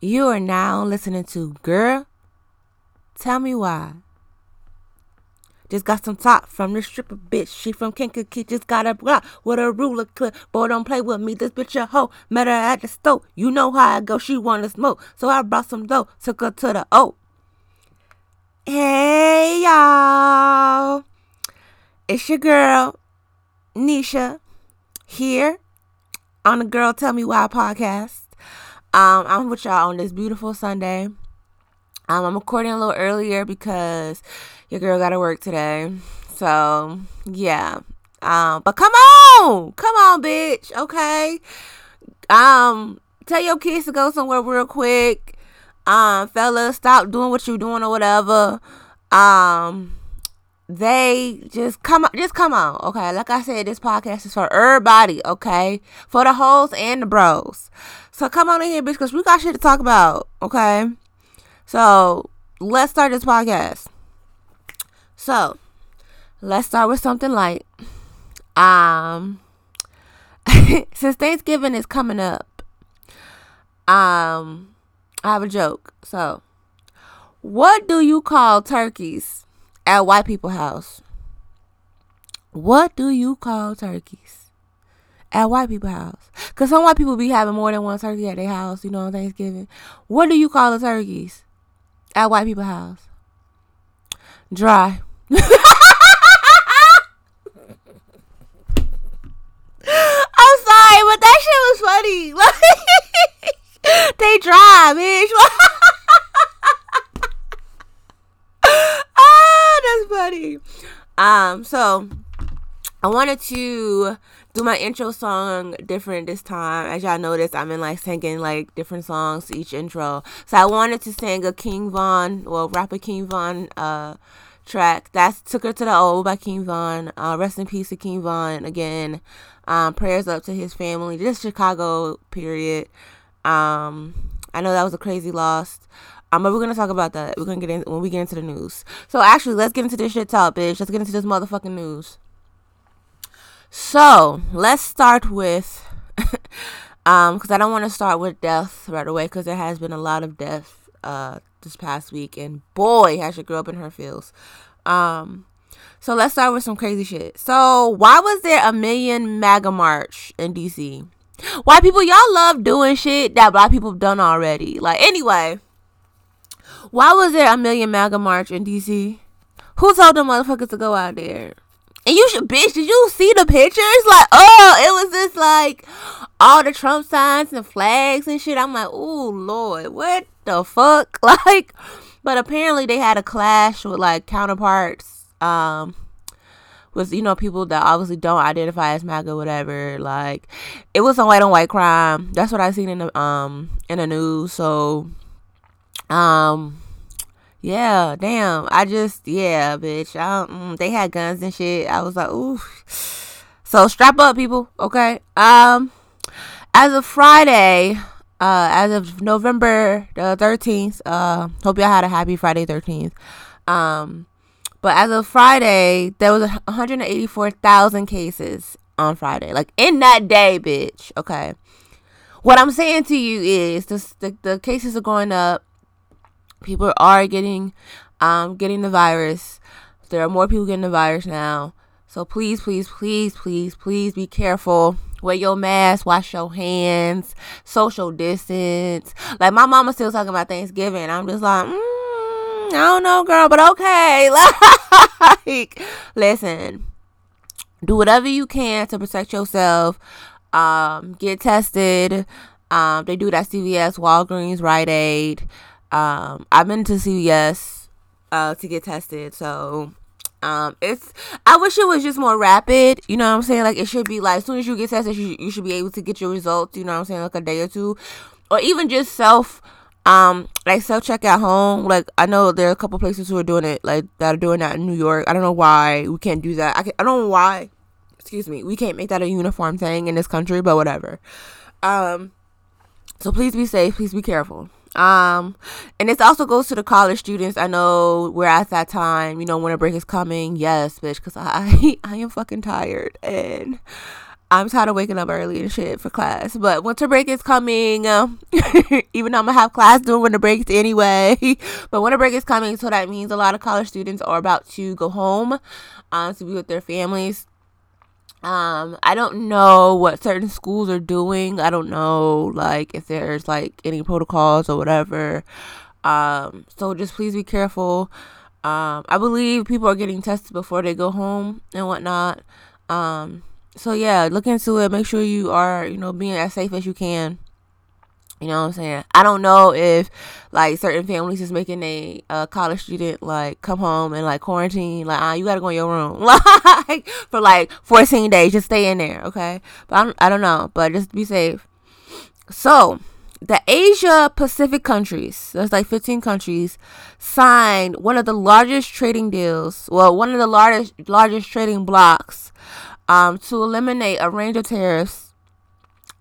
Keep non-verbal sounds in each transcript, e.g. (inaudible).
You are now listening to Girl. Tell me why. Just got some top from this stripper bitch. She from Kankakee. Just got a block with a ruler clip. Boy, don't play with me. This bitch a hoe. Met her at the stove. You know how I go. She wanna smoke. So I brought some dough. Took her to the O. Hey, y'all. It's your girl, Nisha, here on the Girl Tell Me Why podcast. Um, I'm with y'all on this beautiful Sunday. Um, I'm recording a little earlier because your girl got to work today. So, yeah. Um, but come on. Come on, bitch. Okay. Um, tell your kids to go somewhere real quick. Um, fellas, stop doing what you're doing or whatever. Um, they just come up, just come on okay? Like i said this podcast is for everybody okay? For the hoes and the bros. So come on in here bitch because we got shit to talk about okay? So let's start this podcast. So let's start with something light. Um (laughs) since thanksgiving is coming up um i have a joke. So what do you call turkeys at white people house. What do you call turkeys at white people house? Cause some white people be having more than one turkey at their house, you know, on Thanksgiving. What do you call the turkeys at white people house? Dry. (laughs) I'm sorry, but that shit was funny. (laughs) They dry, bitch. (laughs) funny. Um, so I wanted to do my intro song different this time. As y'all noticed, I'm in like singing like different songs each intro. So I wanted to sing a King Von, well, rapper King Von uh track. That's Took Her to the O by King Von. Uh, rest in peace to King Von again. Um, prayers up to his family. Just Chicago period. Um, I know that was a crazy loss. Um, but we're gonna talk about that. We're gonna get in when we get into the news. So actually, let's get into this shit talk, bitch. Let's get into this motherfucking news. So let's start with, (laughs) um, because I don't want to start with death right away, because there has been a lot of death, uh, this past week, and boy, has she grew up in her fields. Um, so let's start with some crazy shit. So why was there a million MAGA march in DC? White people, y'all love doing shit that black people have done already. Like anyway, why was there a million MAGA march in DC? Who told them motherfuckers to go out there? And you should, bitch, did you see the pictures? Like, oh, it was just like all the Trump signs and flags and shit. I'm like, oh, Lord, what the fuck? (laughs) Like, but apparently they had a clash with like counterparts, um, with, you know, people that obviously don't identify as MAGA, whatever. Like, it was a white on white crime. That's what I seen in the, um, in the news. So, um, yeah, damn. I just, yeah, bitch. I, mm, they had guns and shit. I was like, ooh. So strap up, people. Okay. Um, as of Friday, uh, as of November the thirteenth, uh, hope y'all had a happy Friday thirteenth. Um, but as of Friday, there was 184,000 cases on Friday. Like in that day, bitch. Okay. What I'm saying to you is the, the, the cases are going up people are getting um getting the virus. There are more people getting the virus now. So please, please, please, please, please be careful. Wear your mask, wash your hands, social distance. Like my mama still talking about Thanksgiving. I'm just like, mm, I don't know, girl, but okay. (laughs) Like, listen, do whatever you can to protect yourself. Um, get tested. Um, they do that CVS, Walgreens, Rite Aid. Um, I've been to CVS uh, to get tested, so um, it's I wish it was just more rapid. You know what I'm saying? Like it should be like as soon as you get tested, you, should be able to get your results. You know what I'm saying? Like a day or two, or even just self um like self check at home like i know there are a couple places who are doing it like that are doing that in new york i don't know why we can't do that i, can, I don't know why excuse me we can't make that a uniform thing in this country but whatever um so please be safe please be careful um, and this also goes to the college students. I know we're at that time, you know, winter break is coming. Yes, bitch, because I (laughs) I am fucking tired and I'm tired of waking up early and shit for class. But winter break is coming. Um, (laughs) even though I'm gonna have class during winter breaks anyway. (laughs) but winter break is coming, so that means a lot of college students are about to go home um, to be with their families. Um, I don't know what certain schools are doing. I don't know like if there's like any protocols or whatever. Um, so just please be careful. Um, I believe people are getting tested before they go home and whatnot. Um, so yeah, look into it. Make sure you are, you know, being as safe as you can. You know what I'm saying? I don't know if like certain families is making a college student like come home and like quarantine. Like, ah, you gotta go in your room (laughs) like for like 14 days. Just stay in there, okay? But I don't, I don't know. But just be safe. So the Asia Pacific countries, there's like 15 countries, signed one of the largest trading deals. Well, one of the largest largest trading blocks um, to eliminate a range of tariffs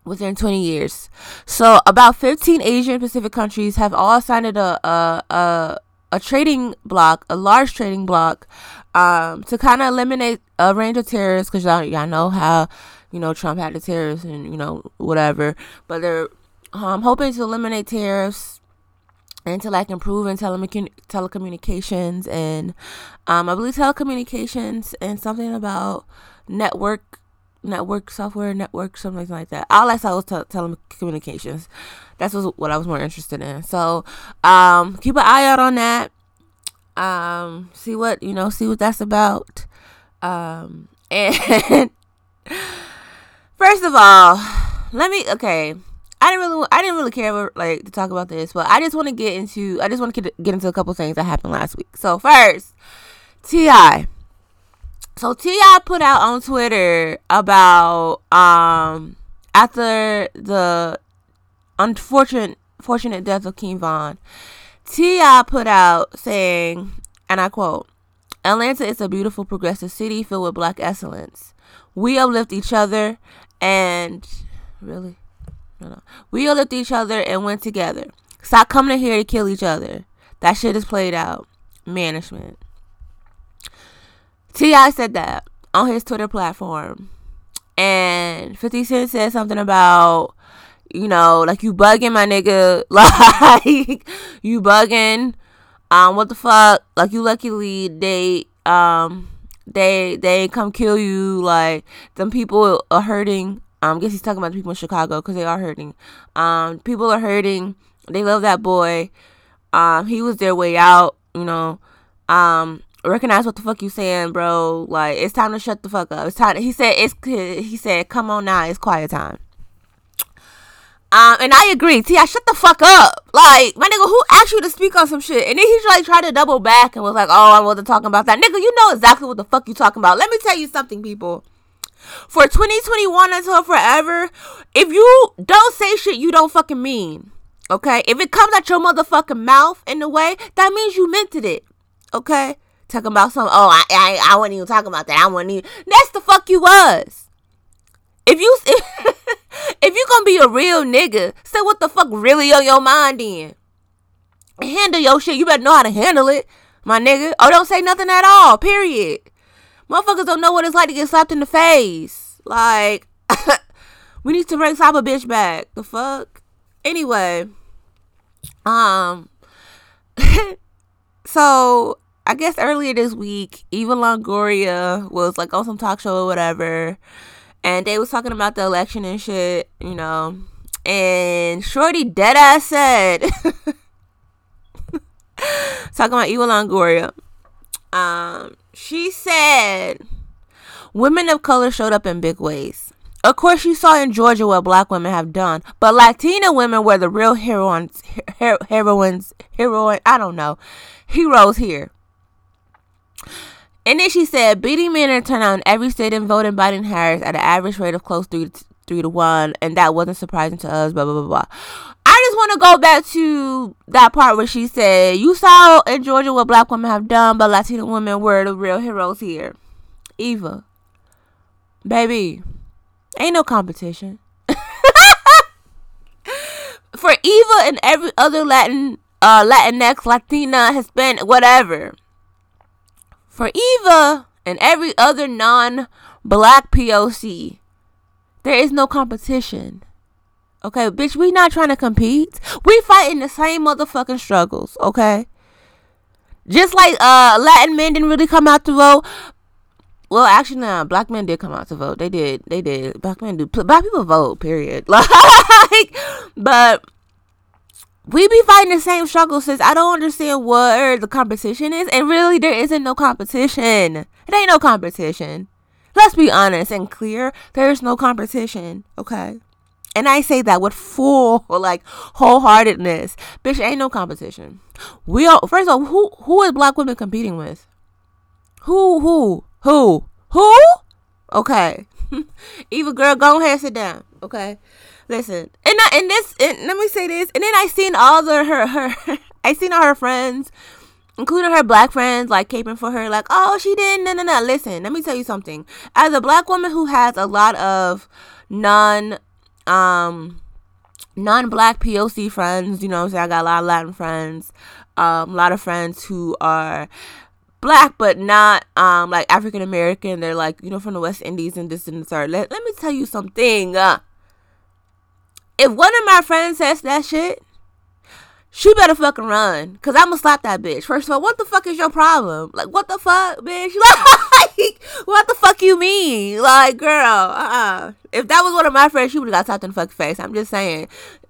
within 20 years. So about 15 Asian Pacific countries have all signed a a a, a trading block, a large trading block, um, to kind of eliminate a range of tariffs because y'all, y'all know how you know Trump had the tariffs and you know whatever, but they're um, hoping to eliminate tariffs and to like improve in telecommun- telecommunications and um, I believe telecommunications and something about network network software network something like that. All i saw was te- telecommunications. That's what i was more interested in. So um keep an eye out on that. Um see what you know see what that's about. Um (laughs) and first of all let me okay. I didn't really, I didn't really care about, like to talk about this, but I just want to get into, I just want to get into a couple things that happened last week. So first, T.I., so T.I. put out on Twitter about um after the unfortunate fortunate death of King Von. T.I. put out saying, and I quote, Atlanta is a beautiful progressive city filled with black excellence. We uplift each other and really no, no. We uplift each other and went together. Stop coming here to kill each other. That shit is played out. Management. T.I. said that on his Twitter platform. And 50 Cent said something about, you know, like you bugging my nigga. (laughs) Like you bugging. Um, what the fuck? Like you luckily they um they they ain't come kill you. Like them people are hurting. Um, I guess he's talking about the people in Chicago because they are hurting. Um, people are hurting. They love that boy. Um, he was their way out. You know. Um, recognize what the fuck you saying, bro. Like it's time to shut the fuck up. It's time. He said it's. He said, "Come on now, it's quiet time." Um, and I agree. T.I., shut the fuck up. Like, my nigga, who asked you to speak on some shit? And then he like tried to double back and was like, oh, I wasn't talking about that. Nigga, you know exactly what the fuck you talking about. Let me tell you something, people. For 2021 until forever, if you don't say shit you don't fucking mean, okay? If it comes out your motherfucking mouth in a way, that means you meant it. Okay? Talking about some. Oh, I I, I wasn't even talking about that. I wasn't even. That's the fuck you was. If you if, (laughs) if you gonna be a real nigga, say what the fuck really on your mind then. Handle your shit. You better know how to handle it, my nigga. Or don't say nothing at all. Period. Motherfuckers don't know what it's like to get slapped in the face. Like, (laughs) we need to bring Cyber bitch back. The fuck. Anyway, um, (laughs) so I guess earlier this week, Eva Longoria was like on some talk show or whatever, and they was talking about the election and shit, you know. And Shorty deadass said, (laughs) talking about Eva Longoria, um, she said, women of color showed up in big ways. Of course, you saw in Georgia what black women have done, but Latina women were the real heroines, her- heroines, heroine, I don't know, heroes here. And then she said, beating men in turnout in every state in voting Biden Harris at an average rate of close three to, three to one, and that wasn't surprising to us. Blah blah blah blah. I just want to go back to that part where she said, "You saw in Georgia what black women have done, but Latino women were the real heroes here." Eva, baby, ain't no competition. (laughs) For Eva and every other Latin, uh, Latinx, Latina, Hispanic, whatever for Eva and every other non black POC, there is no competition. Okay, bitch, we not trying to compete. We fighting the same motherfucking struggles, okay? Just like uh Latin men didn't really come out to vote. Well, actually, nah, black men did come out to vote. They did. They did. Black men do. Black people vote. Period. (laughs) Like, but we be fighting the same struggles. Since I don't understand what the competition is, and really, there isn't no competition. It ain't no competition. Let's be honest and clear. There is no competition. Okay. And I say that with full (laughs) like wholeheartedness. Bitch, ain't no competition. We all first of all, who who is black women competing with? Who who who who? Okay. (laughs) Eva girl, go ahead sit down. Okay. Listen. And I, and this and let me say this. And then I seen all the her her (laughs) I seen all her friends including her black friends, like caping for her, like, oh, she didn't. No, no, no. Listen, let me tell you something. As a black woman who has a lot of non um non-black POC friends. You know I'm saying? I got a lot of Latin friends, um, a lot of friends who are black but not um like African American. They're like, you know, from the West Indies and this and third. Let, let me tell you something. Uh, if one of my friends says that shit, she better fucking run. Cause I'ma slap that bitch. First of all, what the fuck is your problem? Like, what the fuck, bitch? (laughs) Like, what the fuck you mean? Like, girl, uh-uh. If that was one of my friends, she would have got slapped in the fucking face. I'm just saying.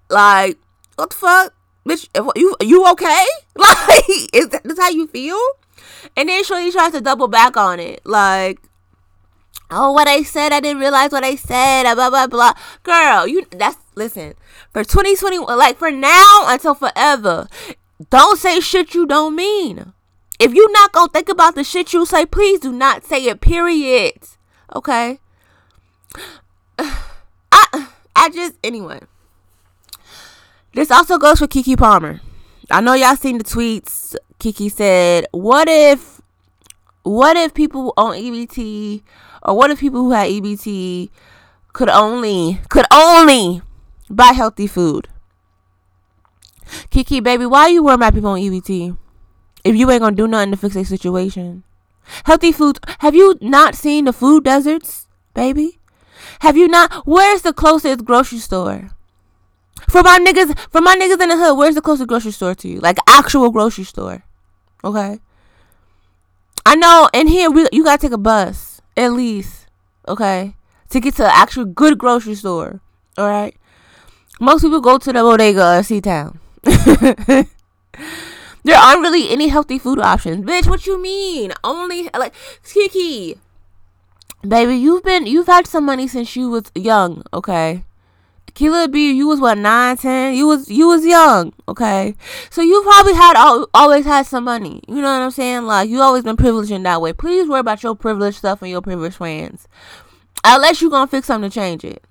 Like, what the fuck? Bitch, if, you you okay? (laughs) Like, is that how you feel? And then she tries to double back on it. Like, oh, what I said, I didn't realize what I said, blah, blah, blah. Girl, you, that's, listen, for 2020, like for now until forever, don't say shit you don't mean. If you not gonna think about the shit you say, please do not say it. Period. Okay. (sighs) I I just anyway. This also goes for Keke Palmer. I know y'all seen the tweets. Keke said, "What if, what if people on EBT, or what if people who had EBT could only, could only buy healthy food. Keke, baby, why you worrying about people on EBT? If you ain't gonna do nothing to fix a situation. Healthy foods. Have you not seen the food deserts, baby? Have you not? Where's the closest grocery store? For my niggas, for my niggas in the hood, where's the closest grocery store to you? Like actual grocery store. Okay. I know. In here, we you gotta take a bus at least. Okay, to get to an actual good grocery store. All right. Most people go to the bodega or C Town. (laughs) there aren't really any healthy food options. Bitch, what you mean? Only like Keke. Baby, you've been you've had some money since you was young, okay? Kila B, you was what nine, ten. You was you was young, okay. So you probably had al- always had some money. You know what I'm saying? Like you always been privileged in that way. Please worry about your privileged stuff and your privileged friends. Unless you gonna fix something to change it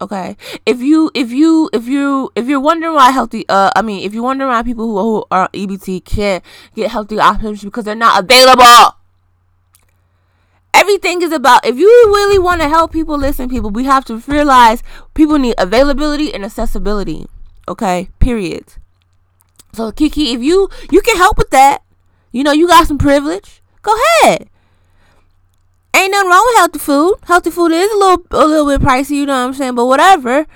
okay. If you if you if you if you're wondering why healthy uh i mean if you're wondering why people who, who are ebt can't get healthy options because they're not available. Everything is about if you really want to help people listen people we have to realize people need availability and accessibility. Okay? Period. So Keke if you you can help with that. You know you got some privilege. Go ahead ain't nothing wrong with healthy food. Healthy food is a little a little bit pricey, you know what I'm saying? But whatever.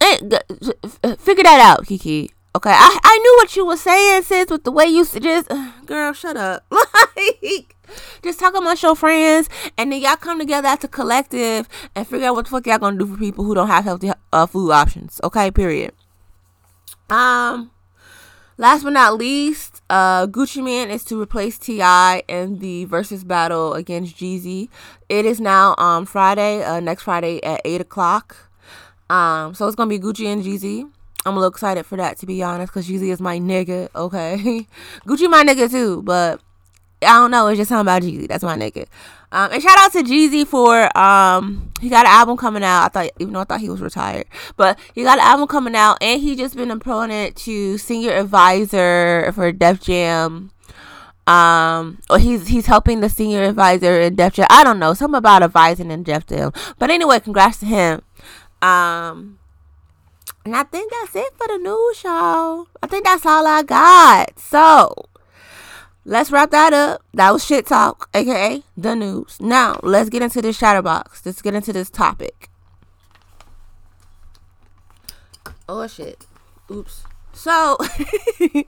Figure that out, Keke. Okay, I I knew what you were saying, sis, with the way you just girl, shut up. (laughs) like, just talk amongst your friends, and then y'all come together as a collective and figure out what the fuck y'all gonna do for people who don't have healthy uh, food options. Okay, period. Um, Last but not least, uh, Gucci Mane is to replace T.I. in the Verzuz battle against Jeezy. It is now um Friday, uh, next Friday at eight o'clock. Um, so it's gonna be Gucci and Jeezy. I'm a little excited for that to be honest, cause Jeezy is my nigga. Okay, (laughs) Gucci my nigga too, but I don't know. It's just something about Jeezy. That's my nigga. Um, and shout out to Jeezy for um, he got an album coming out. I thought even though I thought he was retired, but he got an album coming out, and he just been appointed to senior advisor for Def Jam. Um, or he's he's helping the senior advisor in Def Jam. I don't know something about advising in Def Jam, but anyway, congrats to him. Um, and I think that's it for the news, y'all. I think that's all I got. So let's wrap that up. That was shit talk, aka the news. Now let's get into this chatterbox. Let's get into this topic. Oh shit. Oops. So,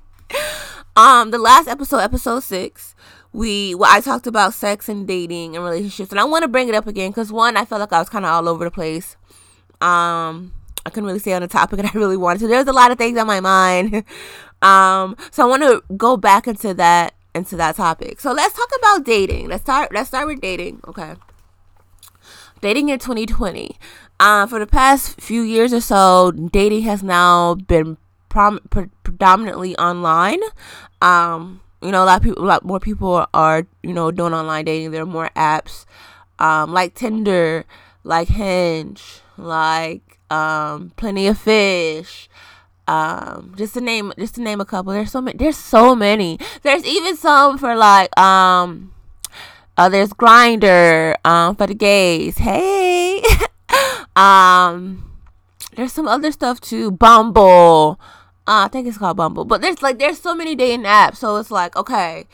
(laughs) um, the last episode, episode six, we well, I talked about sex and dating and relationships, and I want to bring it up again because one, I felt like I was kind of all over the place. Um, I couldn't really stay on the topic, (laughs) that I really wanted to. There's a lot of things on my mind. (laughs) um, so I want to go back into that into that topic. So let's talk about dating. Let's start. Let's start with dating. Okay. Dating in 2020. Uh, for the past few years or so, dating has now been prom- pre- predominantly online. Um, you know, a lot of people, a lot more people are, you know, doing online dating. There are more apps, um, like Tinder, like Hinge, like um, Plenty of Fish, um, just to name, just to name a couple. There's so many. There's so many. There's even some for like, um, uh, there's Grindr um, for the gays. Hey, (laughs) um, there's some other stuff too. Bumble. Uh, I think it's called Bumble. But there's like there's so many dating apps, so it's like okay,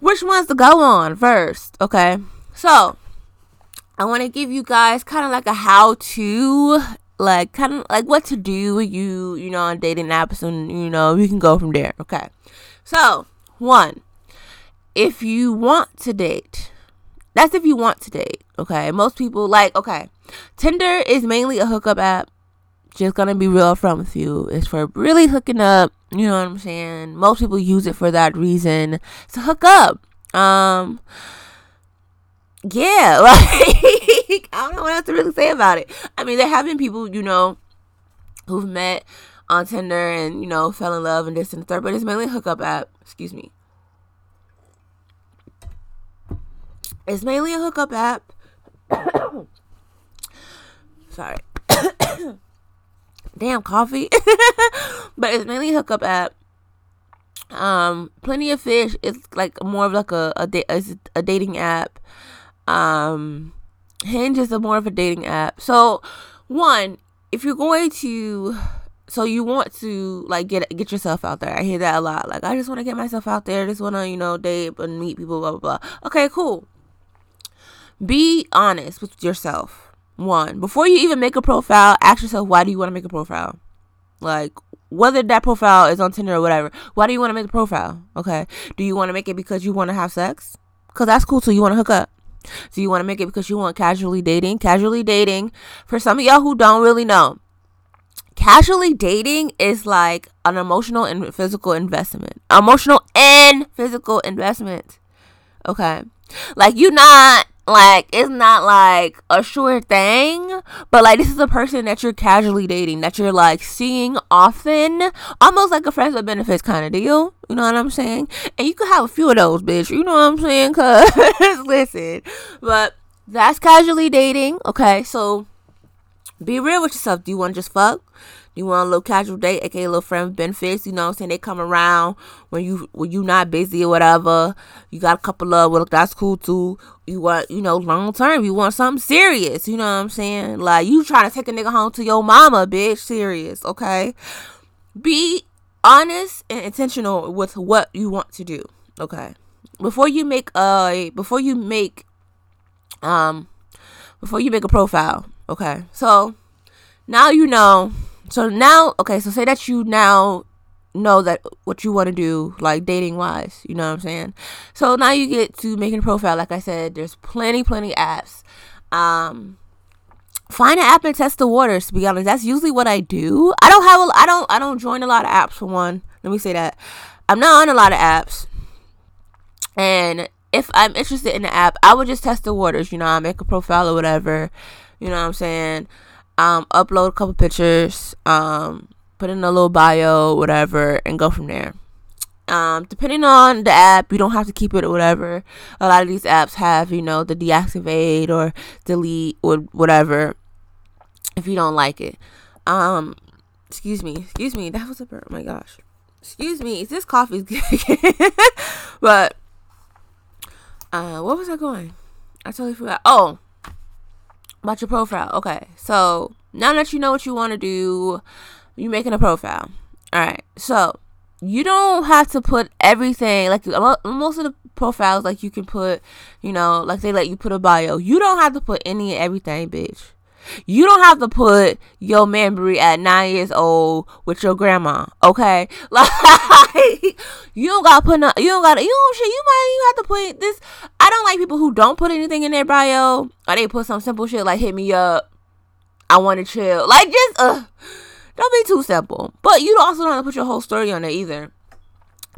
which ones to go on first? Okay, so I want to give you guys kind of like a how to like kind of like what to do with you you know on dating apps and you know we can go from there okay? So one if you want to date that's if you want to date okay? Most people like okay tinder is mainly a hookup app just gonna be real upfront with you. It's for really hooking up you know what i'm saying? Most people use it for that reason. To hook up um yeah, (laughs) like I don't know what else to really say about it. I mean, there have been people, you know, who've met on Tinder and you know fell in love and this and the third, but it's mainly a hookup app. Excuse me. It's mainly a hookup app. (coughs) Sorry. (coughs) Damn coffee. (laughs) but it's mainly a hookup app. Um, Plenty of Fish is like more of like a, a, a dating app um, Hinge is a more of a dating app. So, one, if you're going to so you want to like get get yourself out there. I hear that a lot. Like I just want to get myself out there. Just want to, you know, date and meet people blah blah blah. Okay, cool. Be honest with yourself. One, before you even make a profile, ask yourself why do you want to make a profile? Like whether that profile is on Tinder or whatever. Why do you want to make a profile? Okay? Do you want to make it because you want to have sex? Cuz that's cool too. You want to hook up. Do you want to make it because you want casually dating? Casually dating, for some of y'all who don't really know, casually dating is like an emotional and physical investment. Emotional and physical investment. Okay. Like you not like it's not like a sure thing but like this is a person that you're casually dating that you're like seeing often almost like a friends with benefits kind of deal you know what i'm saying? And you could have a few of those bitch you know what i'm saying? Because (laughs) listen but that's casually dating okay? So be real with yourself. Do you want to just fuck you want a little casual date, aka a little friend benefits, you know what I'm saying? They come around when you when you not busy or whatever. You got a couple of well that's cool too. You want, you know, long term, you want something serious, you know what I'm saying? Like you trying to take a nigga home to your mama, bitch, serious, okay? Be honest and intentional with what you want to do, okay? Before you make a before you make um before you make a profile, okay? So now you know so now, okay, so say that you now know that what you want to do, like dating wise, you know what I'm saying? So now you get to making a profile. Like I said, there's plenty, plenty apps. Um, find an app and test the waters. To be honest, that's usually what I do. I don't have a, I don't, I don't join a lot of apps for one. Let me say that I'm not on a lot of apps, and if I'm interested in the app, I would just test the waters. You know, I make a profile or whatever. You know what I'm saying? Um, upload a couple pictures, um, put in a little bio, whatever, and go from there. Um, depending on the app, you don't have to keep it or whatever. A lot of these apps have, you know, the deactivate or delete or whatever if you don't like it. Um, excuse me, excuse me, that was a burp. Oh my gosh, excuse me, is this coffee (laughs) but uh, what was I going? I totally forgot. Oh, about your profile. Okay, so now that you know what you want to do, you're making a profile. All right, so you don't have to put everything like most of the profiles like you can put, you know, like they let you put a bio. You don't have to put any everything, bitch. You don't have to put your memory at nine years old with your grandma, okay? (laughs) Like you don't gotta put no, you don't gotta you don't shit. You might you have to put this. I don't like people who don't put anything in their bio or they put some simple shit like hit me up. I want to chill. Like just uh, don't be too simple. But you also don't have to put your whole story on there either.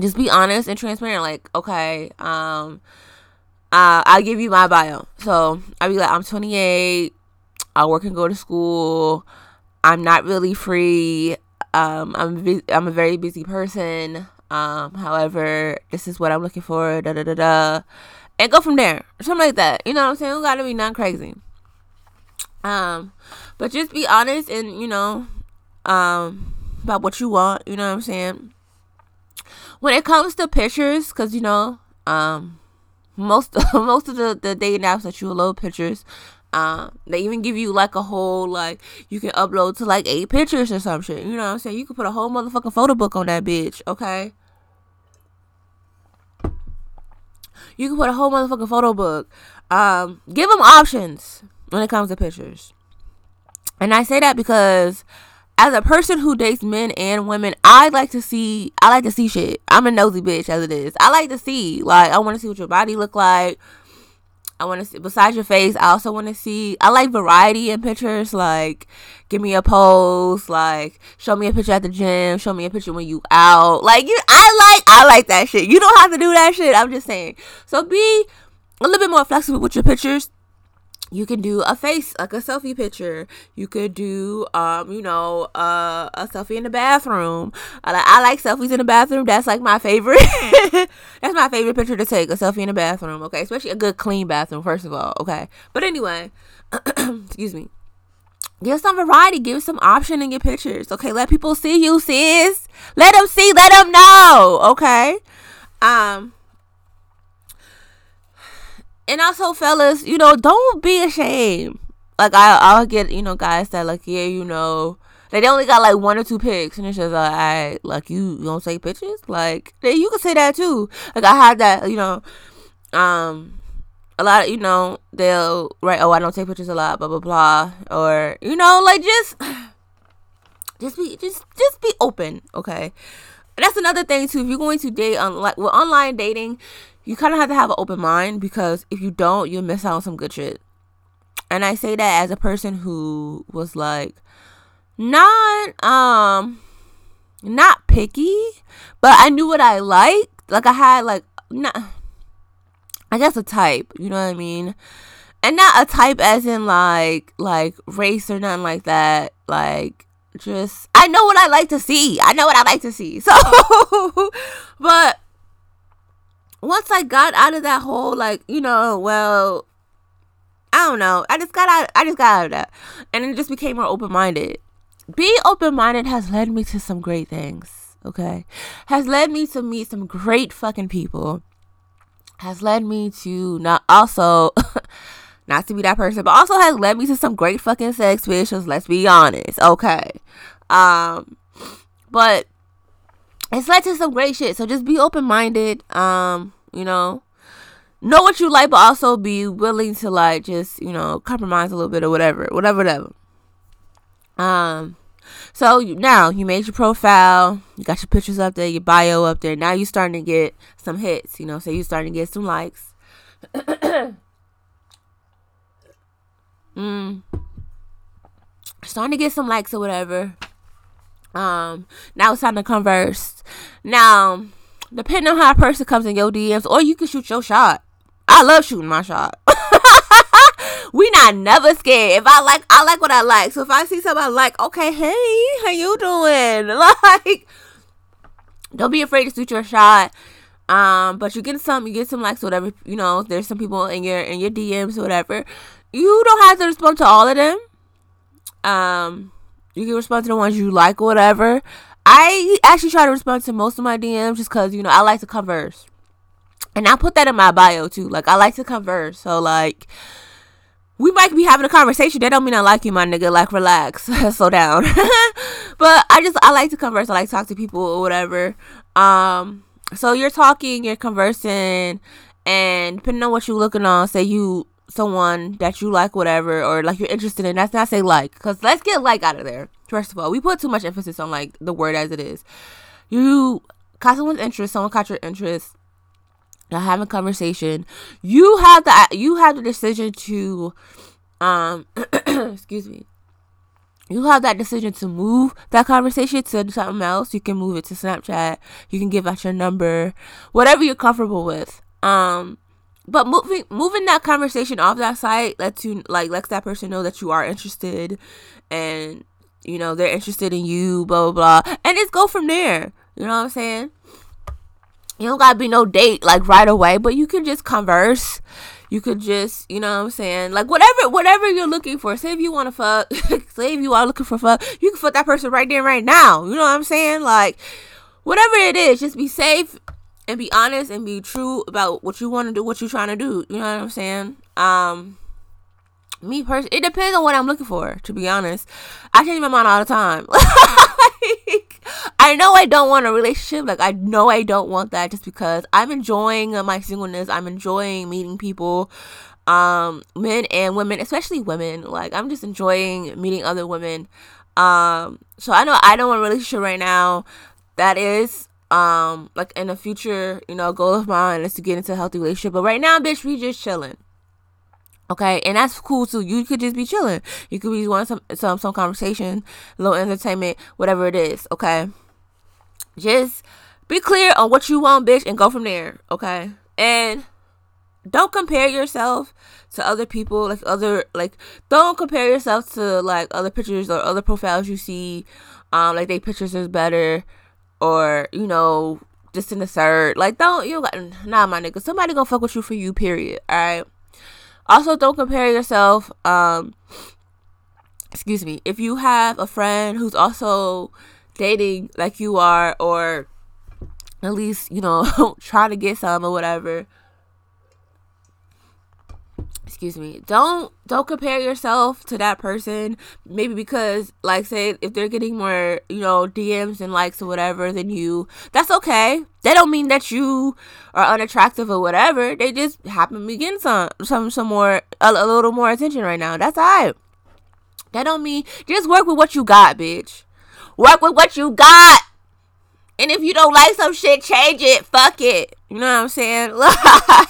Just be honest and transparent. Like okay, um, uh, I'll give you my bio. So I'll be like, I'm 28. I work and go to school. I'm not really free. Um, I'm I'm a very busy person. Um, however, this is what I'm looking for. Da da da da, and go from there. Something like that. You know what I'm saying? You gotta be not crazy. Um, but just be honest and you know, um, about what you want. You know what I'm saying? When it comes to pictures, cause you know, um, most (laughs) most of the the dating apps that you load pictures um, they even give you like a whole like you can upload to like eight pictures or some shit. You know what I'm saying? You can put a whole motherfucking photo book on that bitch, okay? You can put a whole motherfucking photo book. Um, give them options when it comes to pictures. And I say that because as a person who dates men and women, I like to see I like to see shit. I'm a nosy bitch as it is. I like to see like I want to see what your body look like. I want to see besides your face. I also want to see. I like variety in pictures. Like, give me a pose. Like, show me a picture at the gym. Show me a picture when you out. Like, you. I like. I like that shit. You don't have to do that shit. I'm just saying. So be a little bit more flexible with your pictures you can do a face like a selfie picture. You could do um you know uh, a selfie in the bathroom. I, like, I like selfies in the bathroom. That's like my favorite. (laughs) That's my favorite picture to take a selfie in the bathroom okay? Especially a good clean bathroom first of all okay? But anyway (clears throat) excuse me. Give some variety. Give some option in your pictures okay? Let people see you sis. Let them see. Let them know okay? Um and also fellas you know don't be ashamed. Like I, i'll get you know guys that like yeah you know they only got like one or two pics and it's just like I like you, you don't take pictures? Like you can say that too. Like i had that you know um a lot of you know they'll write oh i don't take pictures a lot blah blah blah or you know like just (sighs) just be just just be open okay and that's another thing too if you're going to date on like with online dating you kind of have to have an open mind because if you don't, you'll miss out on some good shit. And I say that as a person who was like not um not picky, but I knew what I liked. Like I had like not I guess a type, you know what I mean? And not a type as in like like race or nothing like that. Like just I know what I like to see. I know what I like to see. (laughs) So but once I got out of that whole like, you know, well, I don't know. I just got out I just got out of that. And it just became more open minded. Being open minded has led me to some great things. Okay. Has led me to meet some great fucking people. Has led me to not also (laughs) not to be that person, but also has led me to some great fucking sex vicious, let's be honest. Okay. Um but it's led to some great shit. So just be open minded. Um, you know, know what you like, but also be willing to like just you know compromise a little bit or whatever, whatever, whatever. Um, so now you made your profile, you got your pictures up there, your bio up there. Now you're starting to get some hits. You know, so you're starting to get some likes. (clears throat) mm. Starting to get some likes or whatever. Um, now it's time to converse. Now, depending on how a person comes in your DMs, or you can shoot your shot. I love shooting my shot. (laughs) we not never scared. If I like, I like what I like. So if I see somebody like, okay, hey, how you doing? (laughs) Like, don't be afraid to shoot your shot. Um, but you get some, you get some likes, or whatever. You know, there's some people in your in your DMs, or whatever. You don't have to respond to all of them. Um, you can respond to the ones you like or whatever. I actually try to respond to most of my DMs just because, you know, I like to converse. And I put that in my bio too. Like, I like to converse. So, like, we might be having a conversation. That don't mean I like you, my nigga. Like, relax, (laughs) slow down. (laughs) but I just I like to converse. I like to talk to people or whatever. Um, so you're talking, you're conversing, and depending on what you're looking on, say you someone that you like, whatever, or like you're interested in. That's not say like, because let's get like out of there. First of all, we put too much emphasis on like the word as it is. You caught someone's interest, someone caught your interest. Now having a conversation, you have the you have the decision to, um, (clears throat) excuse me, you have that decision to move that conversation to something else. You can move it to Snapchat. You can give out your number, whatever you're comfortable with. Um, but moving moving that conversation off that site lets you like lets that person know that you are interested, and you know they're interested in you. Blah blah blah, and just go from there. You know what I'm saying? You don't gotta be no date like right away, but you can just converse you could just, you know what I'm saying? Like whatever whatever you're looking for. Say if you want to fuck, (laughs) say if you are looking for fuck, you can fuck that person right there right now. You know what I'm saying? Like whatever it is, just be safe and be honest and be true about what you want to do, what you're trying to do. You know what I'm saying? Um me personally, it depends on what I'm looking for. To be honest, I change my mind all the time. (laughs) I know I don't want a relationship. Like I know I don't want that just because I'm enjoying my singleness. I'm enjoying meeting people, um, men and women, especially women. Like I'm just enjoying meeting other women. Um, so I know I don't want a relationship right now. That is um like in the future, you know, goal of mine is to get into a healthy relationship. But right now, bitch, we just chilling. Okay, and that's cool too. You could just be chilling. You could be wanting some some some conversation, little entertainment, whatever it is. Okay, just be clear on what you want, bitch, and go from there. Okay, and don't compare yourself to other people, like other like don't compare yourself to like other pictures or other profiles you see. Um, like they pictures is better, or you know, just in the third. Like don't you nah, my nigga. Somebody gonna fuck with you for you. Period. All right also, don't compare yourself. Um, excuse me. If you have a friend who's also dating like you are, or at least you know (laughs) trying to get some or whatever, excuse me don't don't compare yourself to that person. Maybe because like say if they're getting more you know dms and likes or whatever than you that's okay. That don't mean that you are unattractive or whatever. They just happen to be getting some some some more a, a little more attention right now. That's alright that don't mean just work with what you got bitch. Work with what you got and if you don't like some shit, change it. Fuck it. You know what I'm saying? (laughs)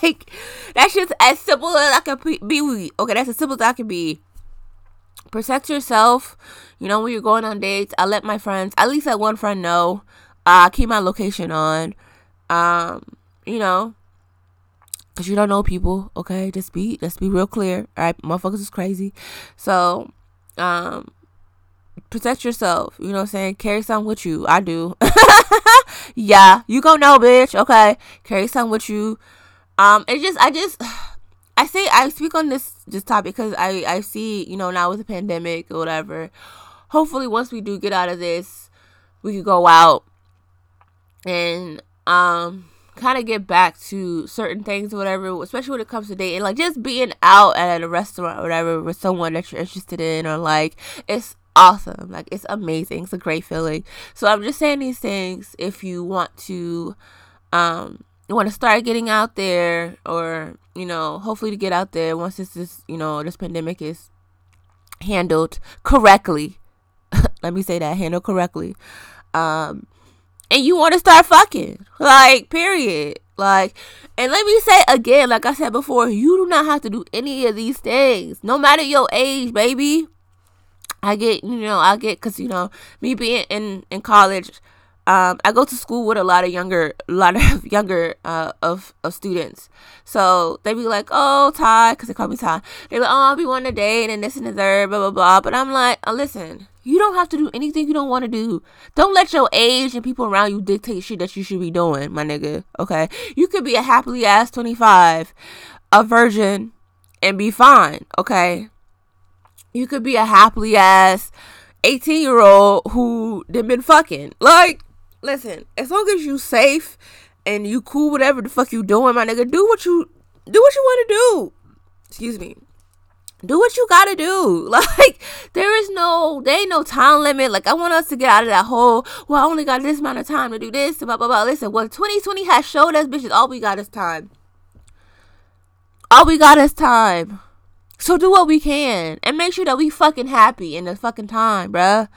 Like, that's just as simple as I can be. Okay, that's as simple as I can be. Protect yourself. You know, when you're going on dates, I let my friends, at least let one friend know. Uh, keep my location on. Um, you know, because you don't know people. Okay, just be, let's be real clear. All right, motherfuckers is crazy. So, um, protect yourself. You know what I'm saying? Carry something with you. I do. (laughs) yeah, you gonna know, bitch. Okay, carry something with you. Um, it just, I just, (sighs) I say, I speak on this this topic because I I see, you know, now with the pandemic or whatever. Hopefully, once we do get out of this, we could go out and um kind of get back to certain things or whatever, especially when it comes to dating. Like just being out at a restaurant or whatever with someone that you're interested in, or like it's awesome. Like it's amazing. It's a great feeling. So I'm just saying these things if you want to um you want to start getting out there or you know hopefully to get out there once this is you know this pandemic is handled correctly (laughs) let me say that handled correctly um and you want to start fucking like period like and let me say again like i said before you do not have to do any of these things no matter your age baby I get, you know, I get, cause you know, me being in in college, um, I go to school with a lot of younger, a (laughs) lot of younger uh, of of students. So they be like, "Oh, Ty," because they call me Ty. They like, "Oh, I'll be wanting to date and this and the third, blah blah blah." But I'm like, oh, "Listen, you don't have to do anything you don't want to do. Don't let your age and people around you dictate shit that you should be doing, my nigga. Okay, you could be a happily ass 25, a virgin, and be fine. Okay, you could be a happily ass 18 year old who didn't been fucking. Like, listen, as long as you safe and you cool whatever the fuck you doing, my nigga, do what you do what you want to do. Excuse me. Do what you gotta do. (laughs) Like, there is no, there ain't no time limit. Like, I want us to get out of that whole, well, I only got this amount of time to do this, blah, blah, blah. Listen, what 2020 has showed us, bitches, all we got is time. All we got is time. So do what we can and make sure that we fucking happy in the fucking time, bruh.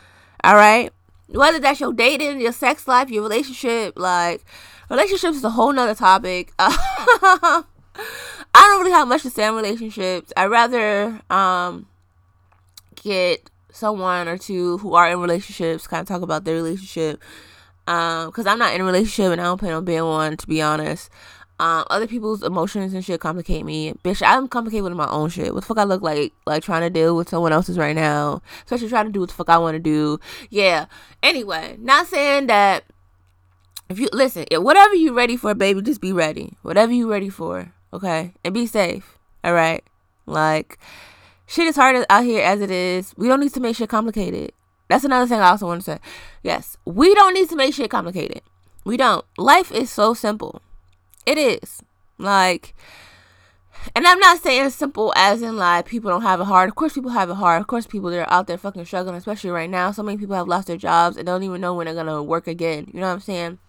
All right. Whether that's your dating, your sex life, your relationship, like relationships is a whole nother topic. (laughs) I don't really have much to say on relationships. I'd rather um get someone or two who are in relationships kind of talk about their relationship. Um, because I'm not in a relationship and I don't plan on being one, to be honest. Um, other people's emotions and shit complicate me. Bitch, I'm complicated with my own shit. What the fuck I look like, like trying to deal with someone else's right now. Especially trying to do what the fuck I want to do. Yeah. Anyway, not saying that if you listen, whatever you ready for, baby, just be ready. Whatever you ready for, okay, and be safe. All right, like shit is hard out here as it is. We don't need to make shit complicated. That's another thing I also want to say. Yes, we don't need to make shit complicated. We don't. Life is so simple. It is. Like, and I'm not saying simple as in like people don't have it hard. Of course, people have it hard. Of course, people they're out there fucking struggling, especially right now. So many people have lost their jobs and don't even know when they're gonna work again. You know what I'm saying?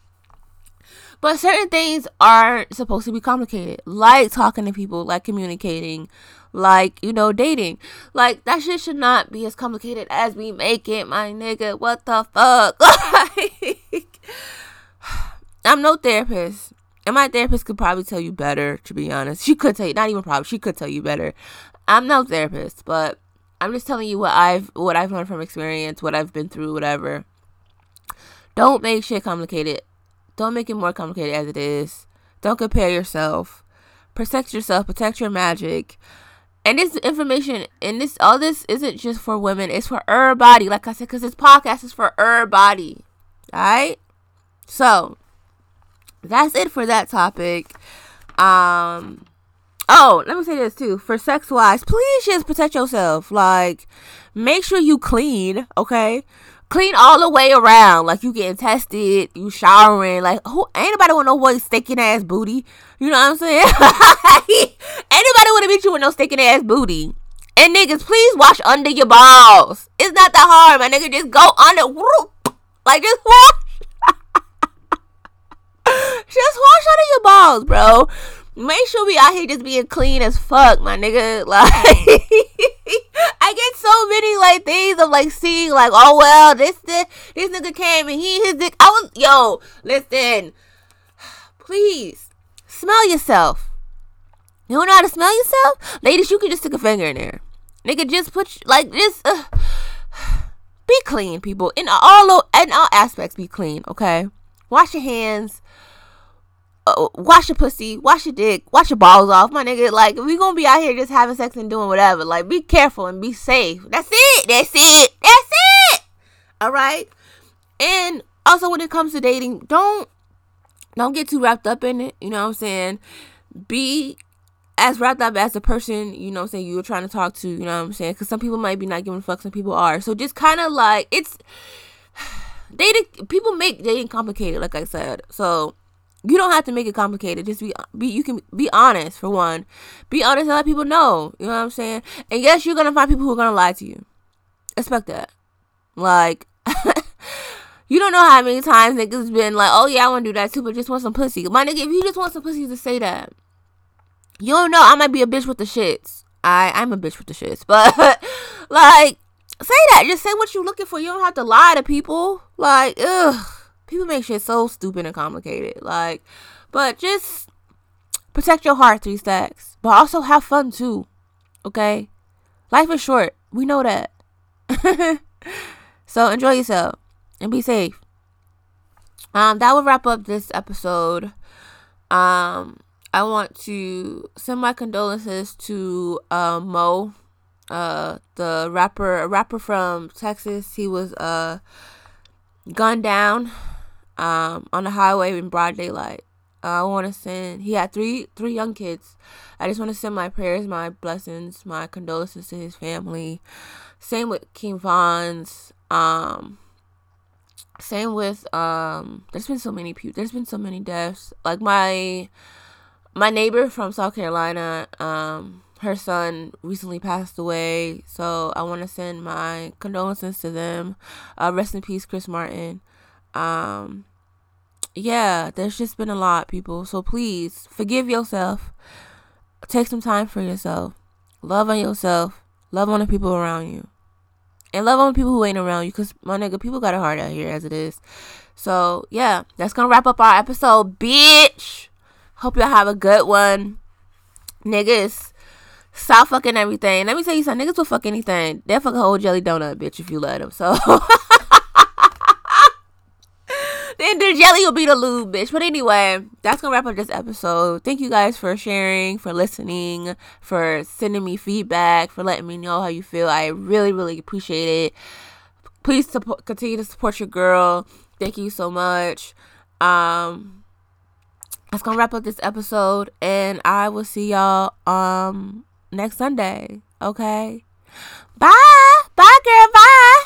But certain things aren't supposed to be complicated, like talking to people, like communicating, like you know dating. Like that shit should not be as complicated as we make it, my nigga. What the fuck? (laughs) like, (sighs) I'm no therapist. And my therapist could probably tell you better, to be honest. She could tell you, not even probably, she could tell you better. I'm no therapist, but I'm just telling you what I've what I've learned from experience, what I've been through, whatever. Don't make shit complicated. Don't make it more complicated as it is. Don't compare yourself. Protect yourself, protect your magic. And this information and this all this isn't just for women, it's for everybody. Like I said, because this podcast is for everybody. Alright? So that's it for that topic. Um Oh, let me say this too. For sex wise, please just protect yourself. Like, make sure you clean, okay? Clean all the way around. Like you getting tested, you showering. Like who ain't nobody want no boy stinking ass booty. You know what I'm saying? (laughs) Anybody want to meet you with no stinking ass booty. And niggas, please wash under your balls. It's not that hard, my nigga. Just go under. Whoop. Like just wash just wash out of your balls, bro. Make sure we out here just being clean as fuck, my nigga. (laughs) Like, I get so many like things of like seeing like, oh well, this this this nigga came and he his dick. I was yo, listen, please smell yourself. You don't know how to smell yourself, ladies. You can just stick a finger in there, nigga. Just put like just. Uh, (sighs) be clean, people. In all in all aspects, be clean. Okay, wash your hands uh, wash your pussy, wash your dick, wash your balls off, my nigga. Like, we gonna be out here just having sex and doing whatever. Like, be careful and be safe. That's it. That's it. That's it. All right. And also, when it comes to dating, don't don't get too wrapped up in it. You know what I'm saying? Be as wrapped up as the person you know what I'm saying you're trying to talk to. You know what I'm saying? Because some people might be not giving fucks, some people are. So just kind of like it's (sighs) dating. People make dating complicated, like I said. So you don't have to make it complicated. Just be be you can be honest for one. Be honest and let people know. You know what I'm saying? And yes, you're gonna find people who are gonna lie to you. Expect that. Like (laughs) you don't know how many times niggas been like, oh yeah, I wanna do that too, but just want some pussy. My nigga, if you just want some pussy to say that. You don't know, I might be a bitch with the shits. I I'm a bitch with the shits. (laughs) But like say that. Just say what you're looking for. You don't have to lie to people. Like, ugh people make shit so stupid and complicated. Like, but just protect your heart, three stacks. But also have fun too. Okay? Life is short. We know that. (laughs) so enjoy yourself and be safe. Um, that will wrap up this episode. Um, I want to send my condolences to uh, Mo, uh, the rapper, a rapper from Texas. He was uh gunned down um, on the highway in broad daylight. Uh, I want to send. He had three three young kids. I just want to send my prayers, my blessings, my condolences to his family. Same with King Von's. Um, same with um. There's been so many people. There's been so many deaths. Like my my neighbor from South Carolina. Um, her son recently passed away. So I want to send my condolences to them. Uh, rest in peace, Chris Martin. Um, yeah, there's just been a lot, people. So please forgive yourself. Take some time for yourself. Love on yourself. Love on the people around you. And love on people who ain't around you. Because, my nigga, people got it hard out here as it is. So, yeah. That's going to wrap up our episode, bitch. Hope y'all have a good one. Niggas, stop fucking everything. Let me tell you something. Niggas will fuck anything. They'll fuck a whole jelly donut, bitch, if you let them. So... (laughs) then the jelly will be the lube, bitch. But anyway, that's gonna wrap up this episode. Thank you guys for sharing, for listening, for sending me feedback, for letting me know how you feel. I really, really appreciate it. Please support, continue to support your girl. Thank you so much. Um, that's gonna wrap up this episode, and I will see y'all um next Sunday. Okay. Bye. Bye, girl. Bye.